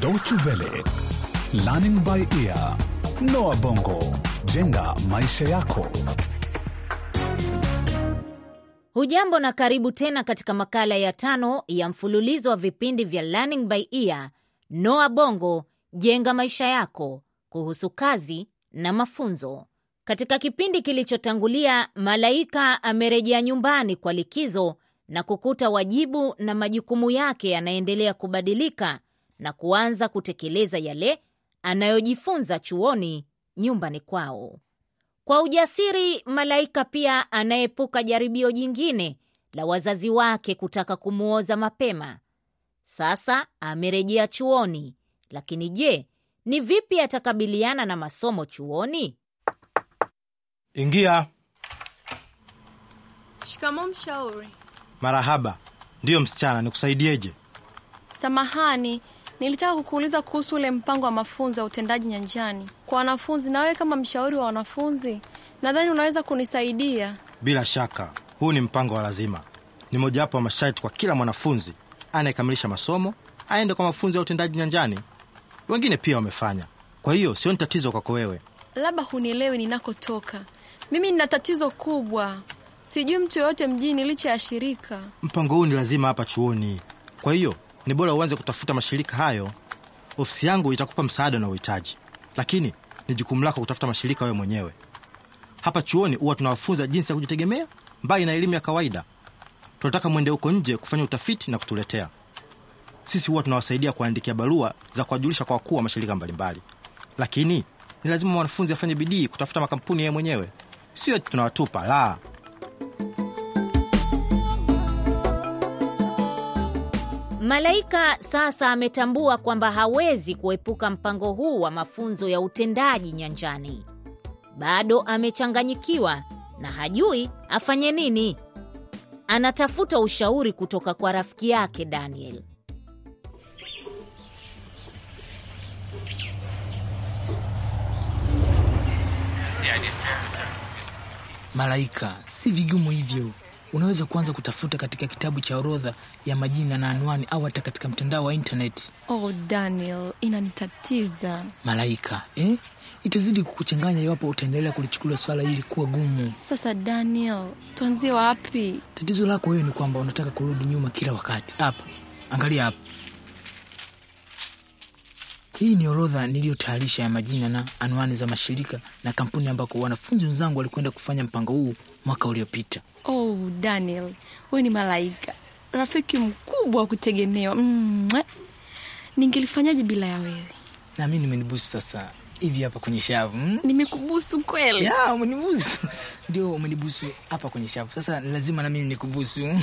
Deutsche Welle, Learning by Ear, Noah Bongo, jenga maisha yako. Hujambo na karibu tena katika makala ya tano ya mfululizo wa vipindi vya Learning by Ear, Noah Bongo, jenga maisha yako, kuhusu kazi na mafunzo. Katika kipindi kilichotangulia, Malaika amerejea nyumbani kwa likizo na kukuta wajibu na majukumu yake yanaendelea kubadilika na kuanza kutekeleza yale anayojifunza chuoni nyumbani kwao. Kwa ujasiri, Malaika pia anaepuka jaribio jingine la wazazi wake kutaka kumwoza mapema. Sasa amerejea chuoni, lakini je, ni vipi atakabiliana na masomo chuoni? Ingia. Shikamo mshauri. Marahaba. Ndiyo msichana, nikusaidieje? Samahani, nilitaka kukuuliza kuhusu ule mpango wa mafunzo ya utendaji nyanjani kwa wanafunzi, na wewe kama mshauri wa wanafunzi, nadhani unaweza kunisaidia. Bila shaka, huu ni mpango wa lazima. Ni mojawapo wa masharti kwa kila mwanafunzi anayekamilisha masomo aende kwa mafunzo ya utendaji nyanjani. Wengine pia wamefanya, kwa hiyo sioni tatizo kwako wewe. Labda hunielewi ninakotoka. Mimi nina tatizo kubwa, sijui mtu yoyote mjini licha ya shirika. Mpango huu ni lazima hapa chuoni, kwa hiyo ni bora uanze kutafuta mashirika hayo. Ofisi yangu itakupa msaada na uhitaji, lakini ni jukumu lako kutafuta mashirika wewe mwenyewe. Hapa chuoni huwa tunawafunza jinsi ya kujitegemea mbali na elimu ya kawaida. Tunataka mwende huko nje kufanya utafiti na kutuletea sisi. Huwa tunawasaidia kuandikia barua za kuwajulisha kwa wakuu wa mashirika mbalimbali, lakini ni lazima mwanafunzi afanye bidii kutafuta makampuni yeye mwenyewe, sio tunawatupa la. Malaika sasa ametambua kwamba hawezi kuepuka mpango huu wa mafunzo ya utendaji nyanjani. Bado amechanganyikiwa na hajui afanye nini. Anatafuta ushauri kutoka kwa rafiki yake Daniel. Malaika, si vigumu hivyo. Unaweza kuanza kutafuta katika kitabu cha orodha ya majina na anwani, au hata katika mtandao wa intaneti. Oh Daniel, inanitatiza. Malaika eh? Itazidi kukuchanganya iwapo utaendelea kulichukulia swala hili kuwa gumu. Sasa Daniel, tuanzie wapi? Tatizo lako wewe ni kwamba unataka kurudi nyuma kila wakati. Hapa angalia hapa, hii ni orodha niliyotayarisha ya majina na anwani za mashirika na kampuni ambako wanafunzi wenzangu walikwenda kufanya mpango huu mwaka uliopita. Oh Daniel, wewe ni malaika, rafiki mkubwa wa kutegemewa. Mwah. Ningelifanyaje bila ya wewe? Na mi nimenibusu sasa hivi hapa kwenye shavu mm? Nimekubusu kweli. ya umenibusu ndio umenibusu hapa kwenye shavu sasa lazima na mimi nikubusu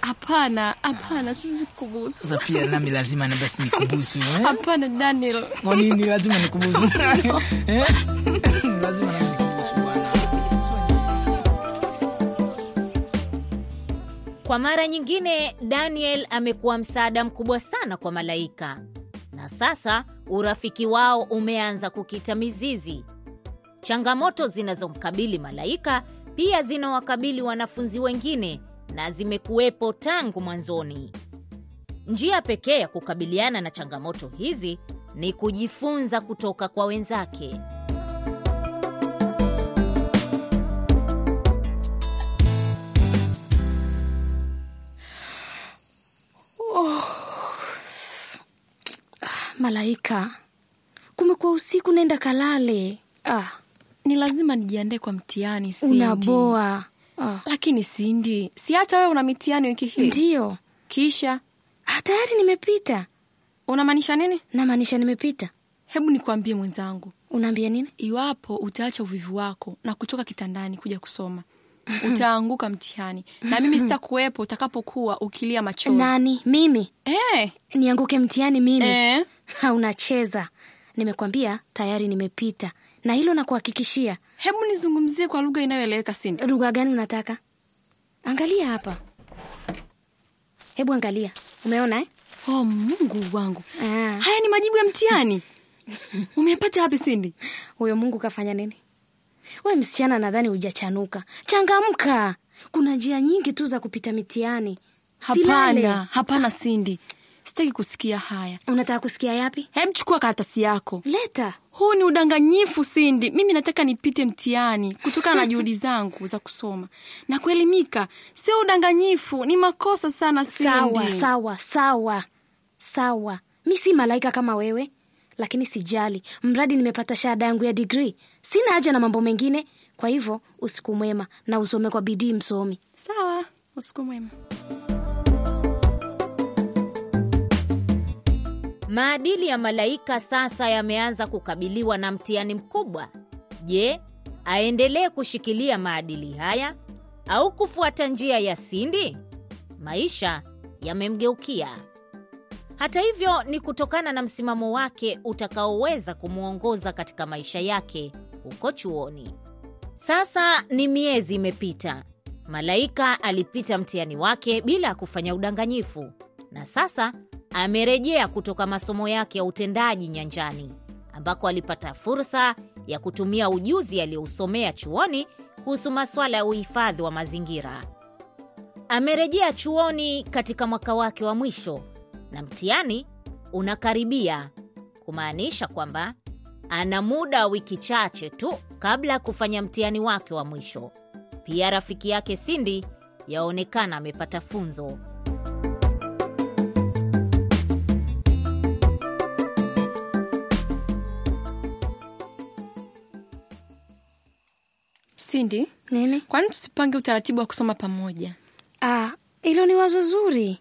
Hapana, hapana, siwezi kukubusu. sasa pia nami lazima na basi nikubusu eh? Hapana Daniel. kwa nini lazima nikubusu eh? lazima nami Kwa mara nyingine, Daniel amekuwa msaada mkubwa sana kwa Malaika, na sasa urafiki wao umeanza kukita mizizi. Changamoto zinazomkabili Malaika pia zinawakabili wanafunzi wengine na zimekuwepo tangu mwanzoni. Njia pekee ya kukabiliana na changamoto hizi ni kujifunza kutoka kwa wenzake. Malaika, kumekuwa usiku, nenda kalale. Ah, Ni lazima nijiandae kwa mtihani Cindy. unaboa. Ah, Lakini Sindi, si hata wewe una mitihani wiki hii? ndiyo. Kisha Ah, tayari nimepita. unamaanisha nini? Namaanisha nimepita. Hebu nikwambie mwenzangu, Unaambia nini? iwapo utaacha uvivu wako na kutoka kitandani kuja kusoma utaanguka mtihani, na mimi sitakuwepo utakapokuwa ukilia machozi. Nani? Mimi Eh, nianguke mtihani mimi? eh, Ha, unacheza. Nimekwambia tayari nimepita, na hilo nakuhakikishia. hebu nizungumzie kwa lugha inayoeleweka Cindy. Lugha gani unataka? Angalia hapa, hebu angalia. Umeona eh? Oh, Mungu wangu, Ah, haya ni majibu ya mtihani. Umepata wapi Sindi? huyo Mungu kafanya nini? We msichana, nadhani hujachanuka. Changamka, kuna njia nyingi tu za kupita mitihani. Hapana, hapana Sindi, sitaki kusikia haya. Unataka kusikia yapi? Hebu chukua karatasi yako. Leta. Huu ni udanganyifu, Sindi. Mimi nataka nipite mtihani kutokana na juhudi zangu za kusoma na kuelimika. Sio udanganyifu, ni makosa sana, Sindi. Sawa, sawa, sawa, sawa. Mi si malaika kama wewe, lakini sijali, mradi nimepata shahada yangu ya digrii. Sina haja na mambo mengine. Kwa hivyo usiku mwema na usome kwa bidii, msomi. Sawa, usiku mwema. Maadili ya Malaika sasa yameanza kukabiliwa na mtihani mkubwa. Je, aendelee kushikilia maadili haya au kufuata njia ya Sindi? Maisha yamemgeukia. Hata hivyo, ni kutokana na msimamo wake utakaoweza kumwongoza katika maisha yake huko chuoni. Sasa ni miezi imepita. Malaika alipita mtihani wake bila ya kufanya udanganyifu, na sasa amerejea kutoka masomo yake ya utendaji nyanjani, ambako alipata fursa ya kutumia ujuzi aliyousomea chuoni kuhusu masuala ya uhifadhi wa mazingira. Amerejea chuoni katika mwaka wake wa mwisho na mtihani unakaribia, kumaanisha kwamba ana muda wa wiki chache tu kabla ya kufanya mtihani wake wa mwisho. Pia rafiki yake Sindi yaonekana amepata funzo. Sindi, Nini? kwani tusipange utaratibu wa kusoma pamoja? Ah, hilo ni wazo zuri.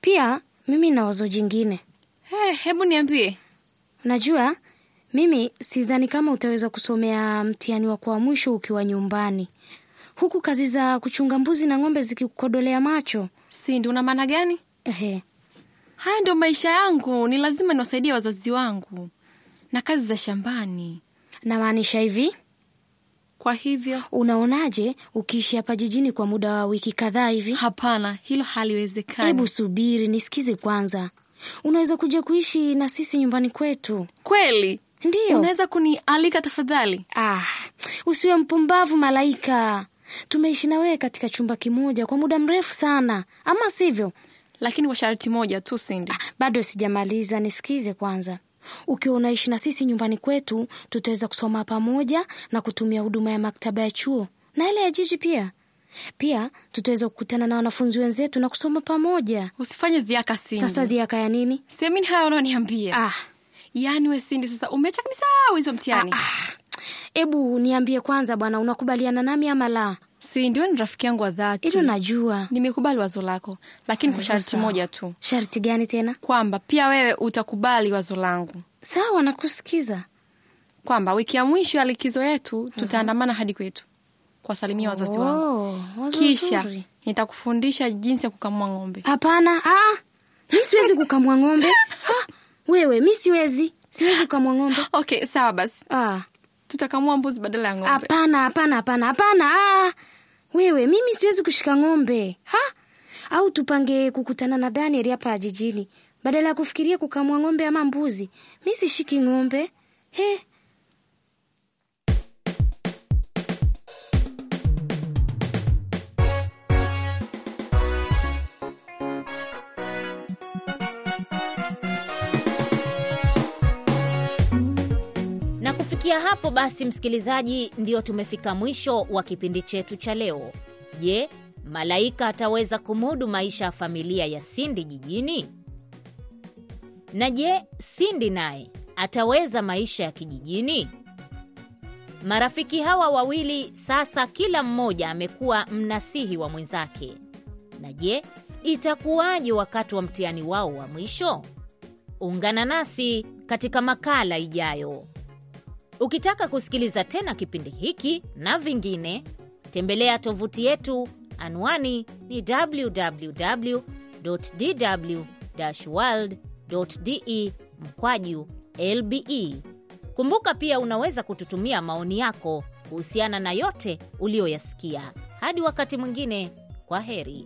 Pia mimi na wazo jingine. Hey, hebu niambie. Unajua, mimi sidhani kama utaweza kusomea mtihani wako wa mwisho ukiwa nyumbani, huku kazi za kuchunga mbuzi na ng'ombe zikikukodolea macho. Sindi, una maana gani? Ehe, Haya ndio maisha yangu, ni lazima niwasaidie wazazi wangu na kazi za shambani. namaanisha hivi. Kwa hivyo, Unaonaje ukiishi hapa jijini kwa muda wa wiki kadhaa hivi? hapana, hilo haliwezekani. Hebu subiri nisikize kwanza. Unaweza kuja kuishi na sisi nyumbani kwetu. Kweli? Ndiyo. Unaweza kunialika tafadhali? Ah, usiwe mpumbavu Malaika. Tumeishi na wewe katika chumba kimoja kwa muda mrefu sana, ama sivyo? Lakini kwa sharti moja tu, Sindi. Bado sijamaliza, nisikize kwanza. Ukiwa unaishi na sisi nyumbani kwetu, tutaweza kusoma pamoja na kutumia huduma ya maktaba ya chuo na ile ya jiji pia. Pia tutaweza kukutana na wanafunzi wenzetu na kusoma pamoja. Usifanye dhiaka, Sindi. Sasa dhiaka ya nini? siamini haya unaoniambia. Ah, Yaani we Sindi, sasa umeacha kabisa wizi wa mtihani. Ebu niambie kwanza bwana, unakubaliana nami ama la? Sindi, ndio, ni rafiki yangu wa dhati. Hilo najua. Nimekubali wazo lako, lakini kwa sharti moja tu, Sharti gani tena? kwamba pia wewe utakubali wazo langu, Sawa, nakusikiza. kwamba wiki ya mwisho ya likizo yetu tutaandamana hadi kwetu kuwasalimia wazazi wangu, Oh, wazo kisha nitakufundisha jinsi ya kukamua ng'ombe. Hapana, ah, mi siwezi kukamua ng'ombe. Ha, wewe, mi siwezi, siwezi kukamua ng'ombe. Okay, sawa basi, Ah, tutakamua mbuzi badala ya ng'ombe. hapana, hapana, hapana, hapana. Wewe, mimi siwezi kushika ng'ombe. Ha, au tupange kukutana na Daniel hapa jijini, badala ya kufikiria kukamua ng'ombe ama mbuzi. Mi sishiki ng'ombe. He, kufikia hapo basi, msikilizaji, ndio tumefika mwisho wa kipindi chetu cha leo. Je, Malaika ataweza kumudu maisha ya familia ya Sindi jijini? Na je, Sindi naye ataweza maisha ya kijijini? Marafiki hawa wawili sasa, kila mmoja amekuwa mnasihi wa mwenzake. Na je, itakuwaje wakati wa mtihani wao wa mwisho? Ungana nasi katika makala ijayo. Ukitaka kusikiliza tena kipindi hiki na vingine, tembelea tovuti yetu. Anwani ni www.dw-world.de mkwaju lbe. Kumbuka pia unaweza kututumia maoni yako kuhusiana na yote uliyoyasikia. Hadi wakati mwingine, kwa heri.